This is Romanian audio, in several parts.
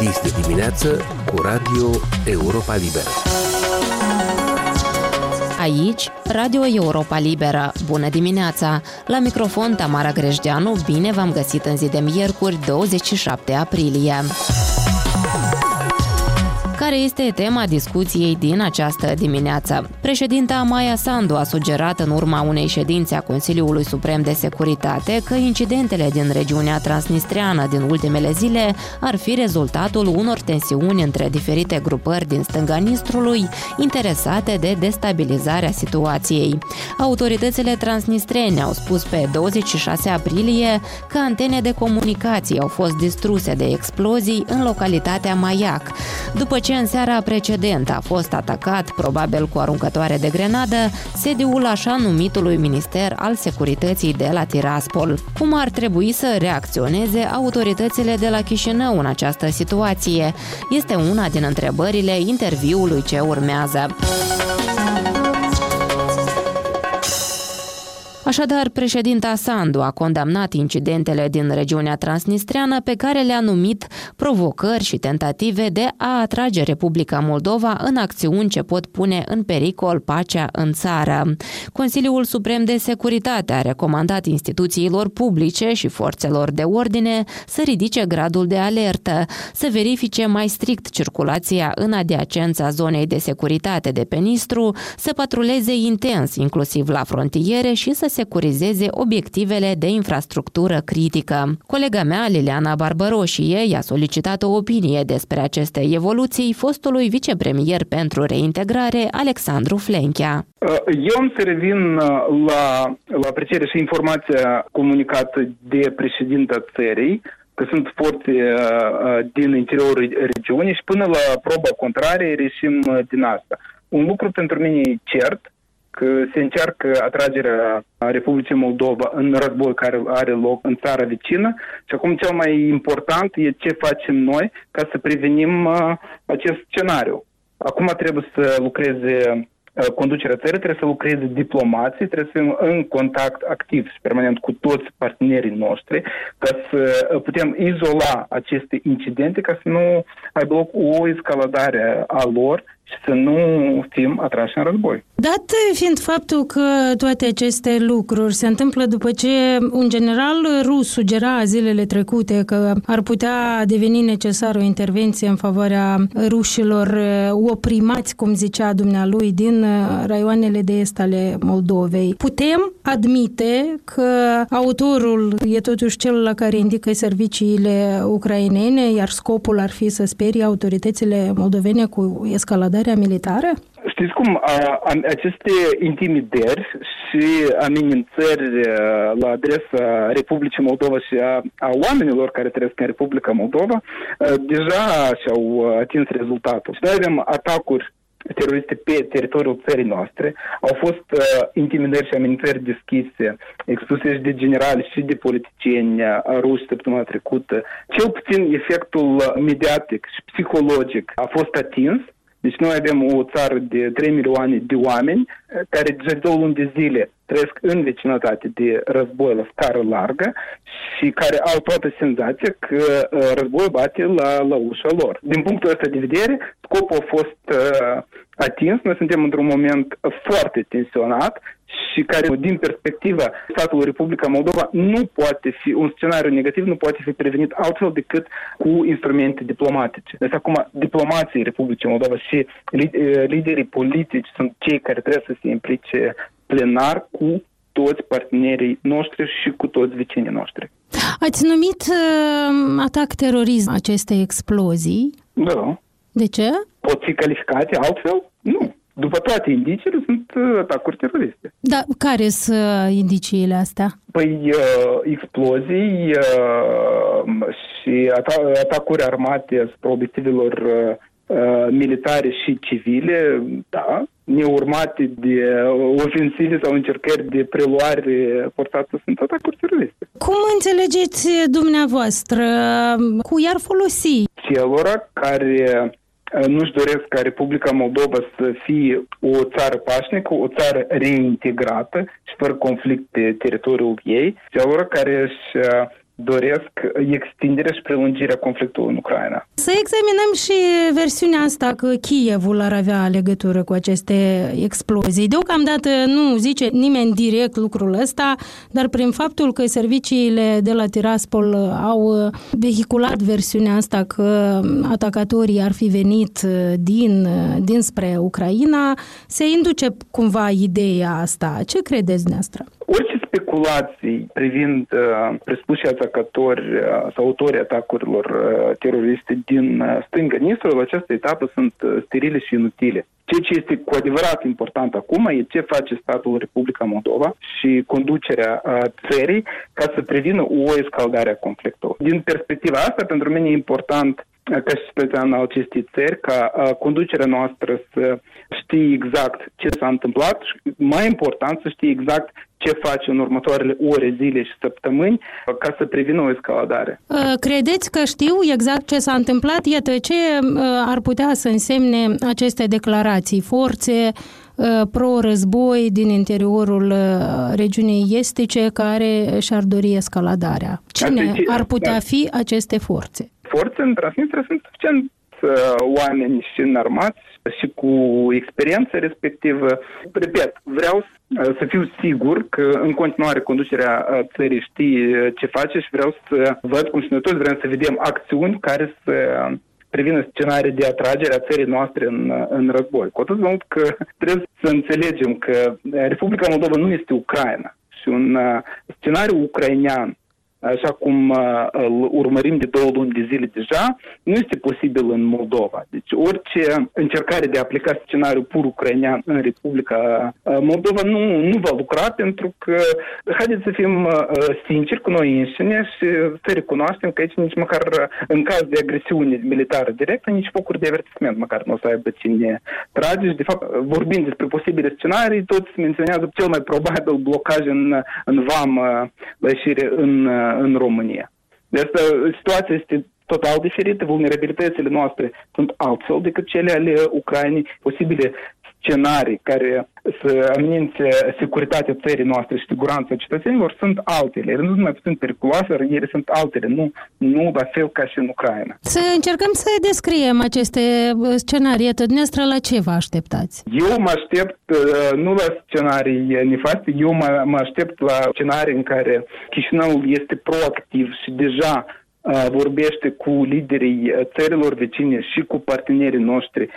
Este dimineață cu Radio Europa Liberă. Aici, Radio Europa Liberă. Bună dimineața! La microfon Tamara Grejdeanu, bine v-am găsit în zi de miercuri, 27 aprilie care este tema discuției din această dimineață. Președinta Maia Sandu a sugerat în urma unei ședințe a Consiliului Suprem de Securitate că incidentele din regiunea transnistreană din ultimele zile ar fi rezultatul unor tensiuni între diferite grupări din stânga Nistrului interesate de destabilizarea situației. Autoritățile transnistrene au spus pe 26 aprilie că antene de comunicații au fost distruse de explozii în localitatea Maiac, după ce în seara precedentă a fost atacat, probabil cu aruncătoare de grenadă, sediul așa numitului Minister al Securității de la Tiraspol. Cum ar trebui să reacționeze autoritățile de la Chișinău în această situație? Este una din întrebările interviului ce urmează. Așadar, președinta Sandu a condamnat incidentele din regiunea transnistreană pe care le-a numit provocări și tentative de a atrage Republica Moldova în acțiuni ce pot pune în pericol pacea în țară. Consiliul Suprem de Securitate a recomandat instituțiilor publice și forțelor de ordine să ridice gradul de alertă, să verifice mai strict circulația în adiacența zonei de securitate de pe Nistru, să patruleze intens, inclusiv la frontiere și să securizeze obiectivele de infrastructură critică. Colega mea, Liliana Barbaroșie, i-a solicitat o opinie despre aceste evoluții fostului vicepremier pentru reintegrare, Alexandru Flenchea. Uh, eu am să revin uh, la, la aprecierea și informația comunicată de președinta țării, că sunt forțe uh, din interiorul regiunii și până la proba contrarie reșim din asta. Un lucru pentru mine e cert, că se încearcă atragerea Republicii Moldova în război care are loc în țara vecină și acum cel mai important e ce facem noi ca să prevenim uh, acest scenariu. Acum trebuie să lucreze uh, conducerea țării, trebuie să lucreze diplomații, trebuie să fim în contact activ și permanent cu toți partenerii noștri ca să putem izola aceste incidente, ca să nu aibă loc o escaladare a lor și să nu fim atrași în război. Dat fiind faptul că toate aceste lucruri se întâmplă după ce un general rus sugera zilele trecute că ar putea deveni necesară o intervenție în favoarea rușilor uh, oprimați, cum zicea dumnealui, din uh, raioanele de est ale Moldovei. Putem admite că autorul e totuși cel la care indică serviciile ucrainene, iar scopul ar fi să sperie autoritățile moldovene cu escaladarea abordarea militară? Știți cum, a, a, aceste intimidări și amenințări la adresa Republicii Moldova și a, a oamenilor care trăiesc în Republica Moldova deja și-au atins rezultatul. Și noi avem atacuri teroriste pe teritoriul țării noastre. Au fost uh, intimidări și amenințări deschise, expuse și de generali și de politicieni uh, ruși săptămâna trecută. Cel puțin efectul mediatic și psihologic a fost atins deci noi avem o țară de 3 milioane de oameni eh, care deja două luni de zile trăiesc în vecinătate de război la scară largă și care au toată senzația că uh, războiul bate la, la ușa lor. Din punctul ăsta de vedere, scopul a fost uh, atins. Noi suntem într-un moment foarte tensionat și care, din perspectiva statului Republica Moldova, nu poate fi, un scenariu negativ nu poate fi prevenit altfel decât cu instrumente diplomatice. Deci acum, diplomații Republicii Moldova și liderii politici sunt cei care trebuie să se implice plenar cu toți partenerii noștri și cu toți vecinii noștri. Ați numit uh, atac terorism aceste explozii? Da. De ce? Pot fi calificate altfel? Nu. După toate indiciile, sunt uh, atacuri teroriste. Da, care sunt uh, indiciile astea? Păi, uh, explozii uh, și ata- atacuri armate asupra obiectivelor uh, uh, militare și civile, da, neurmate de ofensive sau încercări de preluare forțată sunt atacuri teroriste. Cum înțelegeți dumneavoastră? Cu iar folosi? Celora care nu-și doresc ca Republica Moldova să fie o țară pașnică, o țară reintegrată și fără conflict pe teritoriul ei, celor care își doresc extinderea și prelungirea conflictului în Ucraina. Să examinăm și versiunea asta că Kievul ar avea legătură cu aceste explozii. Deocamdată nu zice nimeni direct lucrul ăsta, dar prin faptul că serviciile de la Tiraspol au vehiculat versiunea asta că atacatorii ar fi venit din, dinspre Ucraina, se induce cumva ideea asta. Ce credeți dumneavoastră? Orice speculații privind uh, prespuși atacatori uh, sau autorii atacurilor uh, teroriste din uh, stânga Nistrul, la această etapă sunt uh, sterile și inutile. Ceea ce este cu adevărat important acum e ce face statul Republica Moldova și conducerea uh, țării ca să prevină o escaldare a conflictului. Din perspectiva asta, pentru mine e important ca și cetățean al acestei țări, ca uh, conducerea noastră să știe exact ce s-a întâmplat și, mai important, să știe exact ce face în următoarele ore, zile și săptămâni ca să prevină o escaladare. Credeți că știu exact ce s-a întâmplat? Iată, ce ar putea să însemne aceste declarații? Forțe pro-război din interiorul regiunii estice care și-ar dori escaladarea. Cine ar putea fi aceste forțe? Forțe în Transnistria sunt suficient oameni și înarmați și cu experiență respectivă. Repet, vreau să fiu sigur că în continuare conducerea țării știe ce face și vreau să văd cum și noi toți vrem să vedem acțiuni care să privină scenarii de atragere a țării noastre în, în război. Cu atât mult că trebuie să înțelegem că Republica Moldova nu este Ucraina și un scenariu ucrainean așa cum uh, îl urmărim de două luni de zile deja, nu este posibil în Moldova. Deci orice încercare de a aplica scenariul pur ucrainean în Republica uh, Moldova nu, nu va lucra pentru că, haideți să fim uh, sinceri cu noi înșine și să recunoaștem că aici nici măcar în caz de agresiune militară directă, nici focuri de avertisment măcar nu o să aibă cine trage și de fapt vorbind despre posibile scenarii, toți menționează cel mai probabil blocaj în, în vam la ieșire în în România. De asta situația este total diferită, vulnerabilitățile noastre sunt altfel decât cele ale Ucrainei, posibile scenarii care să amenințe securitatea țării noastre și siguranța cetățenilor sunt altele. Ele nu sunt mai puțin periculoase, dar ele sunt altele, nu, nu la fel ca și în Ucraina. Să încercăm să descriem aceste scenarii. Dumneavoastră, la ce vă așteptați? Eu mă aștept uh, nu la scenarii nefaste, eu mă, mă aștept la scenarii în care Chișinăul este proactiv și deja uh, vorbește cu liderii uh, țărilor vecine și cu partenerii noștri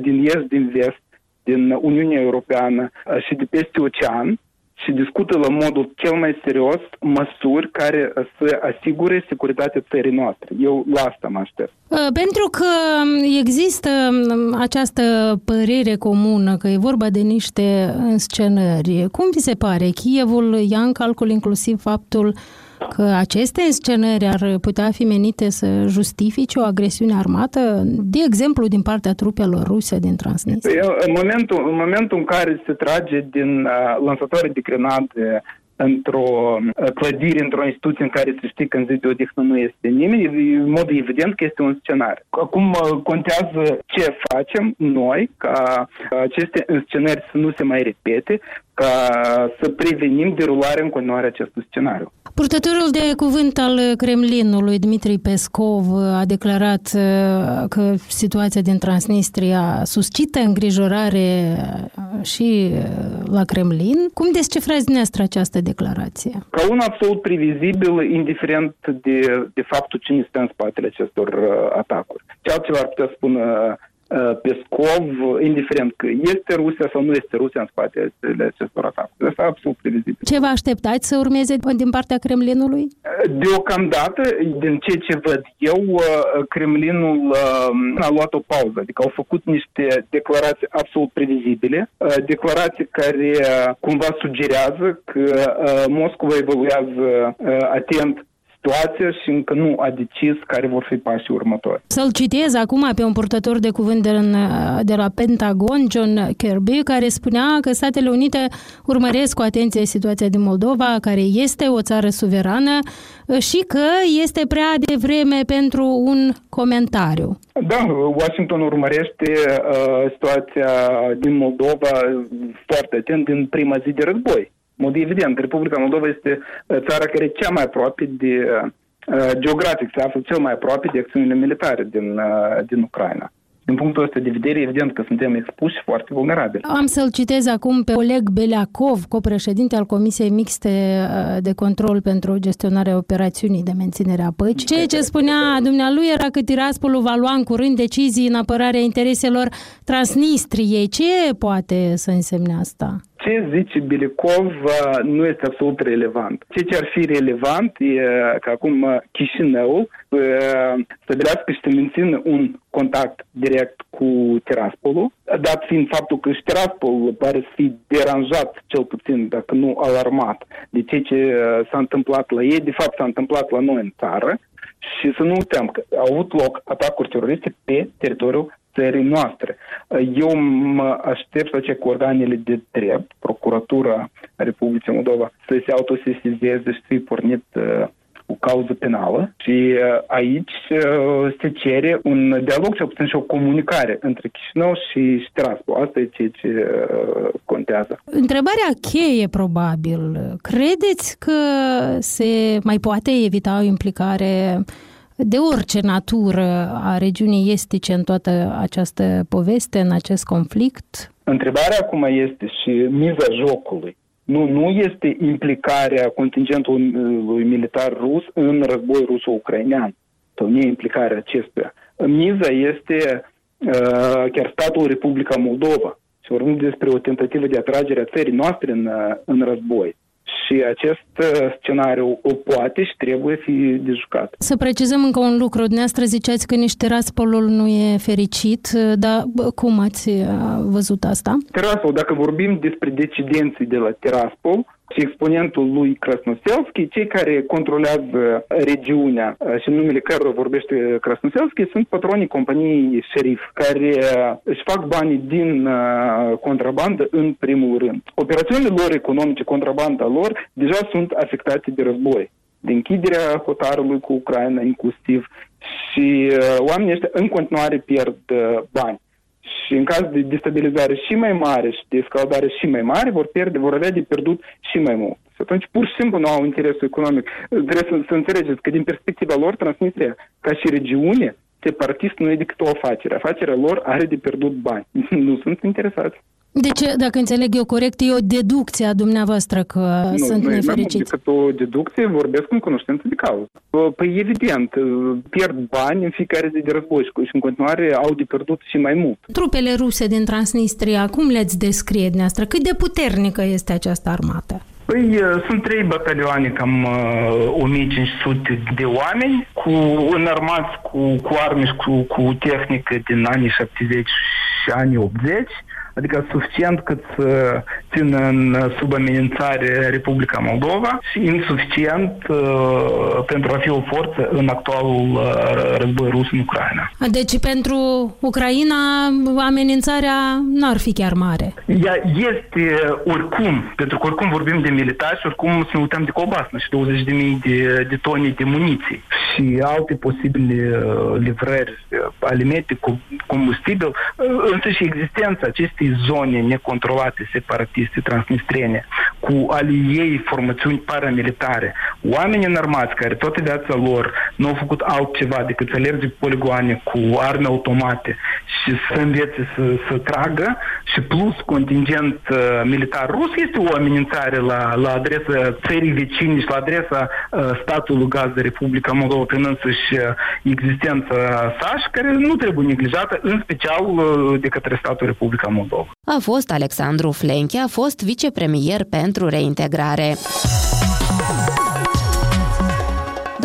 din est, din vest, din Uniunea Europeană și de peste ocean și discută la modul cel mai serios măsuri care să asigure securitatea țării noastre. Eu la asta mă aștept. Pentru că există această părere comună că e vorba de niște înscenări, cum vi se pare? Chievul ia în calcul inclusiv faptul că aceste scenări ar putea fi menite să justifice o agresiune armată, de exemplu, din partea trupelor ruse din Transnistria? Păi, în momentul, în momentul în care se trage din uh, lansatoare de grenade într-o uh, clădire, într-o instituție în care se știe că în zi de odihnă nu este nimeni, în mod evident că este un scenariu. Acum uh, contează ce facem noi ca aceste scenari să nu se mai repete, ca să prevenim derularea în continuare acestui scenariu. Purtătorul de cuvânt al Kremlinului, Dmitri Pescov, a declarat uh, că situația din Transnistria suscită îngrijorare uh, și uh, la Kremlin. Cum descifrați dumneavoastră această declarație? Ca un absolut previzibil, indiferent de, de faptul cine stă în spatele acestor atacuri. Ce altceva ar putea spune Pescov, indiferent că este Rusia sau nu este Rusia în spatele acestor atacuri. Asta e absolut previzibil. Ce vă așteptați să urmeze din partea Kremlinului? Deocamdată, din ceea ce văd eu, Kremlinul a luat o pauză, adică au făcut niște declarații absolut previzibile, declarații care cumva sugerează că Moscova evoluează atent situația și încă nu a decis care vor fi pașii următori. Să-l citez acum pe un purtător de cuvânt de, de la Pentagon, John Kirby, care spunea că Statele Unite urmăresc cu atenție situația din Moldova, care este o țară suverană și că este prea devreme pentru un comentariu. Da, Washington urmărește uh, situația din Moldova foarte atent din prima zi de război mod evident, Republica Moldova este țara care e cea mai aproape de geografic, se află cel mai aproape de acțiunile militare din, din Ucraina din punctul ăsta de vedere, evident că suntem expuși foarte vulnerabili. Am să-l citez acum pe Oleg Beleacov, copreședinte al Comisiei Mixte uh, de Control pentru gestionarea operațiunii de menținere a păcii. Ceea ce spunea dumnealui era că Tiraspolul va lua în curând decizii în apărarea intereselor Transnistriei. Ce poate să însemne asta? Ce zice Belikov uh, nu este absolut relevant. Ce ce ar fi relevant e că acum uh, Chișinău stabilească și să mențină un contact direct cu Tiraspolul, dat fiind faptul că și Tiraspol pare să fi deranjat, cel puțin, dacă nu alarmat, de ce ce uh, s-a întâmplat la ei, de fapt s-a întâmplat la noi în țară și să nu uităm că au avut loc atacuri teroriste pe teritoriul țării noastre. Eu mă aștept să ce cu organele de drept, Procuratura Republicii Moldova, să se autosesizeze și să-i pornit uh, o cauză penală și uh, aici uh, se cere un dialog, cel puțin și o comunicare între Chișinău și Tiraspol. Asta e ceea ce uh, contează. Întrebarea cheie, probabil. Credeți că se mai poate evita o implicare de orice natură a regiunii estice în toată această poveste, în acest conflict? Întrebarea acum este și miza jocului. Nu, nu este implicarea contingentului militar rus în război ruso-ucrainean, sau nu implicarea acestuia. Miza este uh, chiar statul Republica Moldova. Și vorbim despre o tentativă de atragere a țării noastre în, în război. Și acest uh, scenariu o poate și trebuie fi de jucat. Să precizăm încă un lucru. Dumneavoastră ziceați că nici Tiraspolul nu e fericit, uh, dar cum ați uh, văzut asta? Tiraspol, dacă vorbim despre decidenții de la Tiraspol, și exponentul lui Krasnoselski, cei care controlează regiunea și în numele cărora vorbește Krasnoselski sunt patronii companiei Sheriff, care își fac banii din contrabandă în primul rând. Operațiunile lor economice, contrabanda lor, deja sunt afectate de război de închiderea hotarului cu Ucraina inclusiv și uh, oamenii ăștia în continuare pierd uh, bani și în caz de destabilizare și mai mare și de escaladare și mai mare, vor pierde, vor avea de pierdut și mai mult. Și atunci pur și simplu nu au interesul economic. Trebuie să, să înțelegeți că din perspectiva lor, Transnistria, ca și regiune, separatist nu e decât o afacere. Afacerea lor are de pierdut bani. nu sunt interesați. Deci, dacă înțeleg eu corect, e o deducție a dumneavoastră că nu, sunt nu nefericiți. Nu, decât o deducție, vorbesc în cunoștință de cauză. Păi evident, pierd bani în fiecare zi de război și în continuare au de pierdut și mai mult. Trupele ruse din Transnistria, cum le-ați descrie dumneavoastră? Cât de puternică este această armată? Păi sunt trei batalioane, cam uh, 1500 de oameni, cu înarmați cu, cu arme și cu, cu tehnică din anii 70 și anii 80 adică suficient cât să țină în sub amenințare Republica Moldova și insuficient uh, pentru a fi o forță în actualul uh, război rus în Ucraina. Deci pentru Ucraina amenințarea n-ar fi chiar mare. Ea este oricum, pentru că oricum vorbim de militari și oricum să ne uităm de cobasnă și 20.000 de, de tone de muniții și alte posibile uh, livrări uh, alimente cu combustibil, uh, însă și existența acestei acestei zone necontrolate separatiste transnistrene, cu ale ei formațiuni paramilitare, oameni înarmați care toată viața lor nu au făcut altceva decât să alerge pe poligoane cu arme automate și să învețe să, să tragă și plus contingent uh, militar rus este o amenințare la, la adresa țării vecini și la adresa uh, statului gazdă Republica Moldova prin însăși uh, existența sa și care nu trebuie neglijată, în special uh, de către statul Republica Moldova. Bacău. A fost Alexandru Flenche, a fost vicepremier pentru reintegrare.